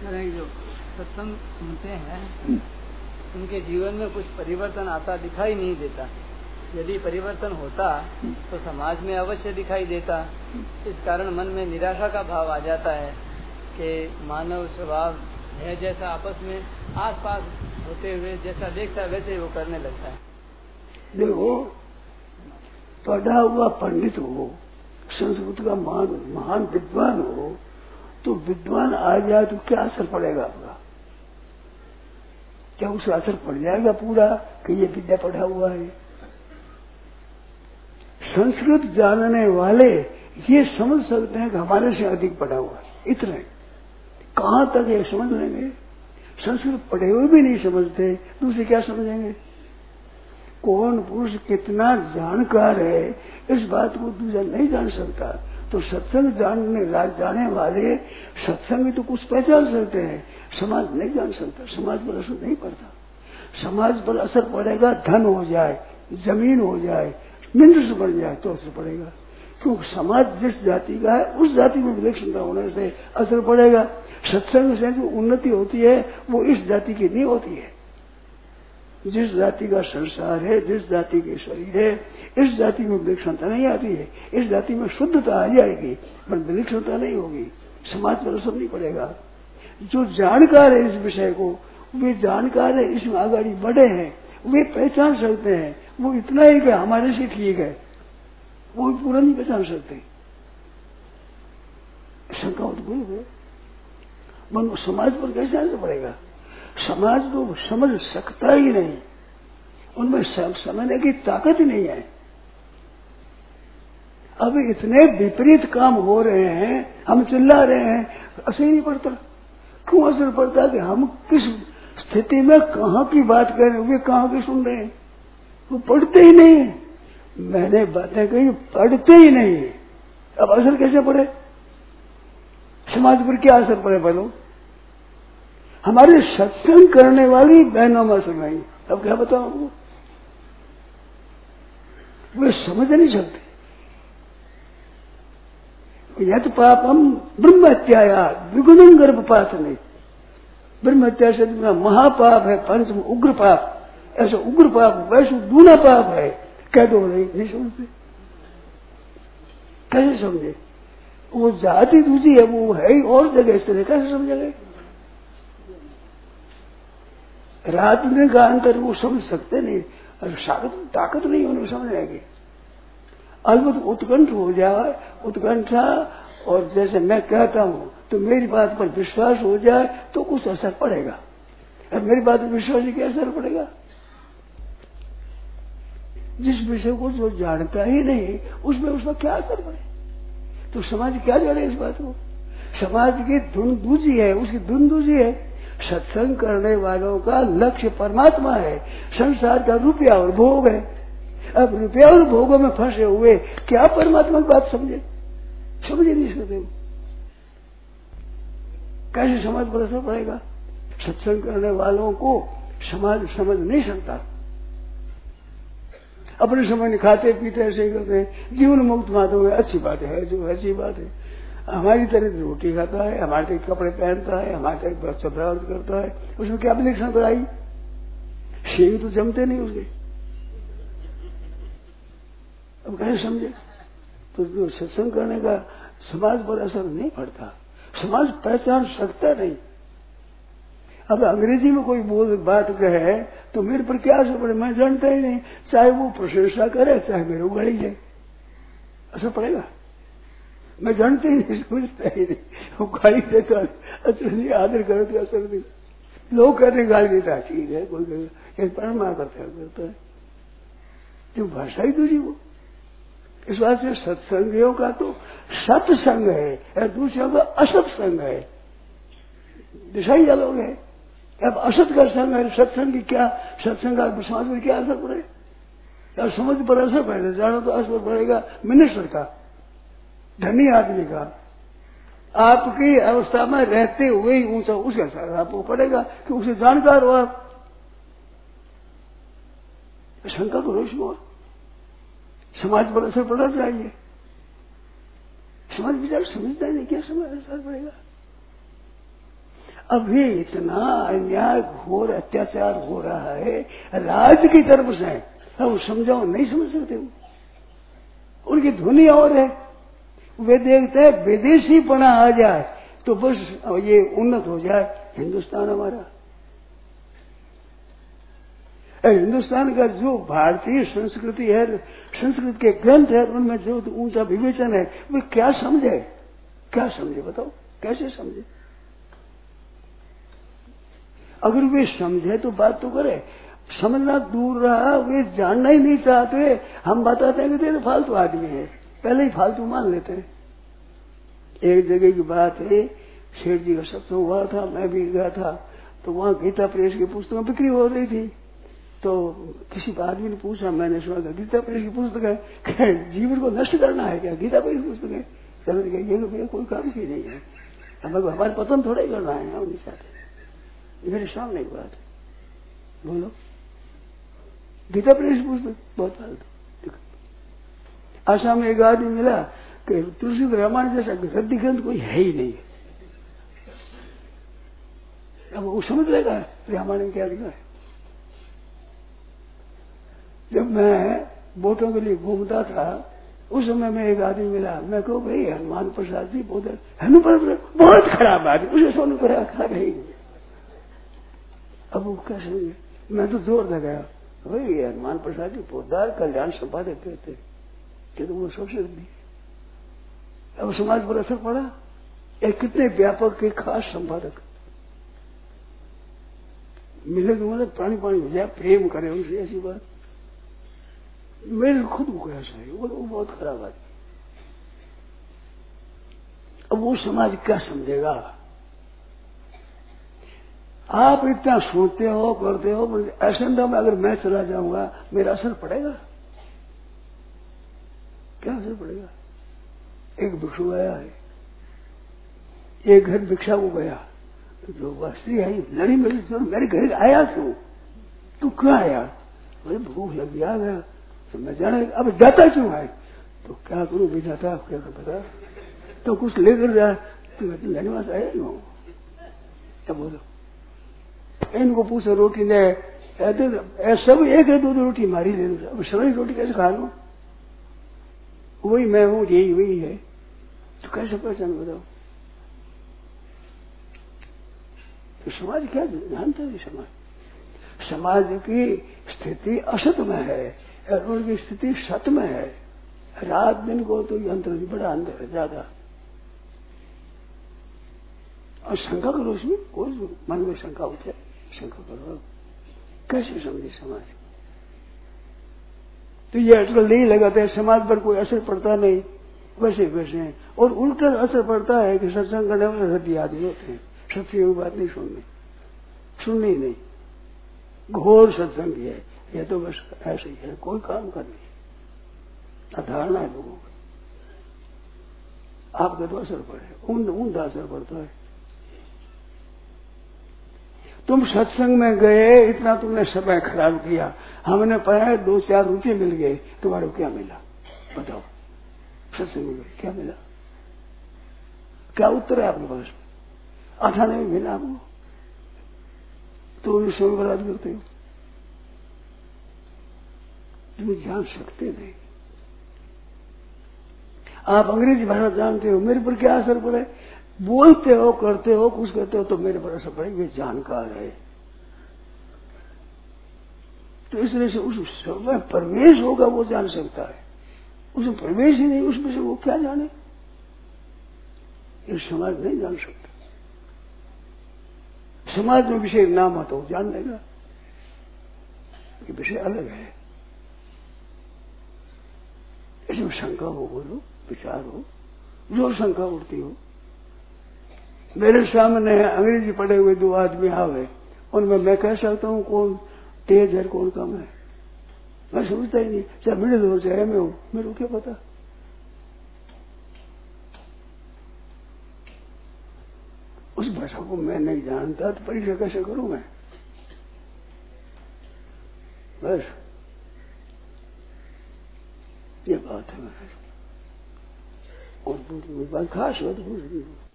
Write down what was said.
जो सत्संग सुनते हैं उनके जीवन में कुछ परिवर्तन आता दिखाई नहीं देता। यदि परिवर्तन होता तो समाज में अवश्य दिखाई देता। इस कारण मन में निराशा का भाव आ जाता है कि मानव स्वभाव है जैसा आपस में आस पास होते हुए जैसा देखता है वैसे वो करने लगता है। देखो पढ़ा हुआ पंडित हो संस्कृत का महान महान विद्वान हो तो विद्वान आ जाए तो क्या असर पड़ेगा आपका? क्या उसका असर पड़ जाएगा पूरा कि ये विद्या पढ़ा हुआ है? संस्कृत जानने वाले ये समझ सकते हैं कि हमारे से अधिक पढ़ा हुआ है। इतने। कहाँ तक ये समझ लेंगे? संस्कृत पढ़े हुए भी नहीं समझते, दूसरे क्या समझेंगे? कौन पुरुष कितना जानकार है, इस बात को दूसरा नहीं जान सकता। तो सत्संग जानने जाने वाले सत्संग में तो कुछ पहचान सकते हैं। समाज नहीं जान सकता, समाज पर असर नहीं पड़ता। समाज पर असर पड़ेगा, धन हो जाए, ज़मीन हो जाए मिंद्र बन जाए तो असर पड़ेगा। क्योंकि समाज जिस जाति का है, उस जाति में विलक्षणता होने से असर पड़ेगा। सत्संग से जो उन्नति होती है, वो इस जाति की नहीं होती है। जिस जाति का संसार है, जिस जाति के शरीर है, इस जाति में विलक्षणता नहीं आती है, इस जाति में शुद्धता आ जाएगी, पर विलक्षणता नहीं होगी, समाज पर असर नहीं पड़ेगा। जो जानकार है इस विषय को, वे जानकार है, इसमें आगाड़ी बढ़े हैं, वे पहचान सकते हैं, वो इतना ही कि हमारे से ठीक है, वो पूरा नहीं पहचान सकते। शंका उत्पन्न हुए मन समाज पर कैसे असर पड़ेगा? समाज को समझ सकता ही नहीं। उनमें समझने की ताकत ही नहीं है। अब इतने विपरीत काम हो रहे हैं, हम चिल्ला रहे हैं, असर ही नहीं पड़ता। क्यों असर पड़ता कि हम किस स्थिति में कहा की बात कर रहे वे कहा की सुन रहे हैं? वो पढ़ते ही नहीं मैंने बातें कही, पढ़ते ही नहीं अब असर कैसे पड़े? समाज पर क्या असर पड़े बोलो हमारे सत्संग करने वाली बहनों में नहीं। अब क्या बताओ वे समझ नहीं सकते। यद पापम ब्रह्म हत्याया द्विगुणम गर्भपात नहीं। ब्रह्म हत्या से महापाप है पंचम उग्र पाप ऐसा उग्र पाप वैसे दूना पाप है, कह दो नहीं नहीं समझते। कैसे समझे? वो जाति दूसरी है, वो है ही और जगह, इस तरह कैसे समझेंगे रात में का अंतर वो समझ सकते नहीं। और ताकत ताकत नहीं उनको समझ आएगी। अलबत् उत्कंठ हो जाए, उत्कंठा और जैसे मैं कहता हूँ तो मेरी बात पर विश्वास हो जाए तो कुछ असर पड़ेगा। और मेरी बात पर विश्वास ही क्या असर पड़ेगा? जिस विषय को जो जानता ही नहीं, उसमें उसका क्या असर पड़े? तो समाज क्या जाने इस बात को? समाज की धुन दूजी है, उसकी धुन दूजी है। सत्संग करने वालों का लक्ष्य परमात्मा है। संसार का रुपया और भोग है। अब रुपया और भोगों में फंसे हुए क्या परमात्मा की बात समझे? समझे नहीं सकते कैसे समाज असर पड़ेगा? सत्संग करने वालों को समाज समझ नहीं सकता। अपने समय खाते पीते ऐसे ही करते हैं। जीवन मुक्त माता है अच्छी बात है, जो अच्छी बात है। हमारी तरह रोटी खाता है, हमारे तरह कपड़े पहनता है, हमारे तरह बच्चा प्राप्त करता है, उसमें क्या विलक्षण तो आई? शेव तो जमते नहीं उसके। अब कैसे समझे? तो जो सत्संग करने का समाज पर असर नहीं पड़ता। समाज पहचान सकता नहीं। अब अंग्रेज़ी में कोई बोल, बात कहे तो मेरे पर क्या असर पड़े? मैं जानता ही नहीं। चाहे वो प्रशंसा करे, चाहे मेरे उगड़ी जाए। असर पड़ेगा। मैं जानते ही नहीं, समझता ही नहीं। वो गाली देता असर नहीं आदर करे तो असर नहीं लोग कहते गाली देता चीज़ है, कोई कहते परमा करता करता है। जो भाषा ही दूसरी वो। इस बात से सत्संगियों का तो सत्संग है और दूसरों का असत्संग है। दिशा ही अलग है अब असत का संग है, सत्संग क्या, सत्संग का समाज में क्या असर पड़े? समझ पर असर पड़ेगा जानो तो असर पड़ेगा मिनिस्टर का। धनी आदमी का। आपकी अवस्था में रहते हुए ही ऊँचा, उसका असर आपको पड़ेगा कि उसे जानकार हो आप शंका को रोश हो समाज पर असर पड़ना चाहिए। समाज विचार समझता नहीं, क्या समाज असर पड़ेगा? अभी इतना अन्याय घोर अत्याचार हो रहा है राज्य की तरफ़ से। अब समझाओ, नहीं समझ सकते उनकी ध्वनि और है। वे देखते हैं विदेशी पना आ जाए तो बस ये उन्नत हो जाए। हिंदुस्तान हमारा। हिंदुस्तान का जो भारतीय संस्कृति है, संस्कृत के ग्रंथ है, उनमें जो ऊँचा विवेचन है, वे क्या समझे? क्या समझे बताओ? कैसे समझे? अगर वे समझे तो बात तो करे। समझना दूर रहा, वे जानना ही नहीं चाहते। हम बताते हैं कि तेरे फालतू आदमी है। पहले ही फालतू मान लेते हैं। एक जगह की बात है, शेठ जी का सत्संग हुआ था, मैं भी गया था तो वहाँ गीता प्रेस की पुस्तकें बिक्री हो रही थी। तो किसी आदमी ने पूछा, मैंने सुना था, गीता प्रेस की पुस्तक है। जीवन को नष्ट करना है क्या? गीता प्रेस की पुस्तक है? चलो ये तो कोई काम की नहीं है। हमारे पतन थोड़ा ही करना है, हम नहीं चाहते। मेरे सामने की बात है। बोलो। गीता प्रेस पुस्तक, बहुत फालतू। आसाम में एक आदमी मिला कि तुलसी रामायण जैसा गद्दी ग्रंथ कोई है ही नहीं। अब वो समझ लेगा रामायण क्या लिखा है। जब मैं बोटों के लिए घूमता था, उस समय में एक आदमी मिला। मैं कहूँ, भाई, हनुमान प्रसाद जी बहुत हनुमान प्रसाद बहुत खराब आदमी, उसे सोने पर खराब है ही। अब वो कैसे मैं तो ज़ोर लगाया। भाई, हनुमान प्रसाद जी पोदार कल्याण संपादक कहते कि तो वो सबसे अब समाज पर असर पड़ा। एक कितने व्यापक के खास संपादक। मिले तो मतलब प्राणी पानी हो जाए प्रेम करे उनसे ऐसी बात। मेरे खुद को ऐसा है। वो, वो बहुत खराब आदमी अब वो समाज क्या समझेगा? आप इतना सोचते हो करते हो ऐसे में अगर मैं चला जाऊँगा मेरा असर पड़ेगा क्या असर पड़ेगा एक भिक्षु आया है। एक घर भिक्षा को गया। तो जो स्त्री आई, लड़ी मेरी मेरे घर आया क्यों? तू क्यों आया? मुझे भूख लग गया गया। तो मैं जाने, अब जाता क्यों है? तो क्या करूँ? भी जाता क्या पता? तो कुछ लेकर जाए तो तो लेने वाला आया क्यों? क्या बोलो? इनको पूछो, रोटी ने सब एक है दो दो रोटी मारी लो अब सभी रोटी कैसे खा लो? वही मैं हूँ, यही, वही है। तो कैसे पहचान बताओ तो समाज क्या जानता है समाज समाज की स्थिति असत में है और उनकी स्थिति सत में है रात दिन को तो ये अंतर बड़ा अंतर है ज़्यादा और शंका करो उसमें कोई मन में शंका उठे शंका करो कैसे समझे समाज तो ये आजकल नहीं लगाते समाज पर कोई असर पड़ता नहीं वैसे वैसे हैं। और उल्टा असर पड़ता है कि सत्संग करने वाले रद्दी आदमी होते हैं। सत्य की बात नहीं सुननी। सुननी नहीं। घोर सत्संग है यह तो बस ऐसे ही है। कोई काम कर नहीं। अधारणा है लोगों की। आपका तो असर पड़े। उन ऊंधा असर पड़ता है। तुम सत्संग में गए, इतना तुमने समय खराब किया। हमने पढ़ा दो चार रुपये मिल गए तुम्हारे क्या मिला? बताओ। सत्संग में गए क्या मिला? क्या उत्तर है आपके पास? अठानवे मिला आपको तो समय बर्बाद करते हो। तुम जान सकते नहीं। आप अंग्रेज़ी भाषा जानते हो, मेरे पर क्या असर पड़े? बोलते हो, करते हो, कुछ करते हो तो मेरे पर असर पड़े, ये जानकार है। तो इसलिए से उस समय प्रवेश होगा, वो जान सकता है। उसमें प्रवेश ही नहीं, उसमें से वो क्या जाने? ये समाज नहीं जान सकता। समाज में विषय नाम आता हो जान लेगा। ये विषय अलग है। इसमें शंका हो, बोलो, विचार हो जो शंका उठती हो। मेरे सामने अंग्रेज़ी पढ़े हुए दो आदमी आवे, उनमें मैं कह सकता हूँ कौन तेज है, कौन कम है। मैं समझता ही नहीं। चाहे मिडिल हो चाहे मैं हूँ। मेरे को क्या पता? उस भाषा को मैं नहीं जानता तो परीक्षा कैसे करूँ मैं? बस। ये बात है और बात खास बात हो रही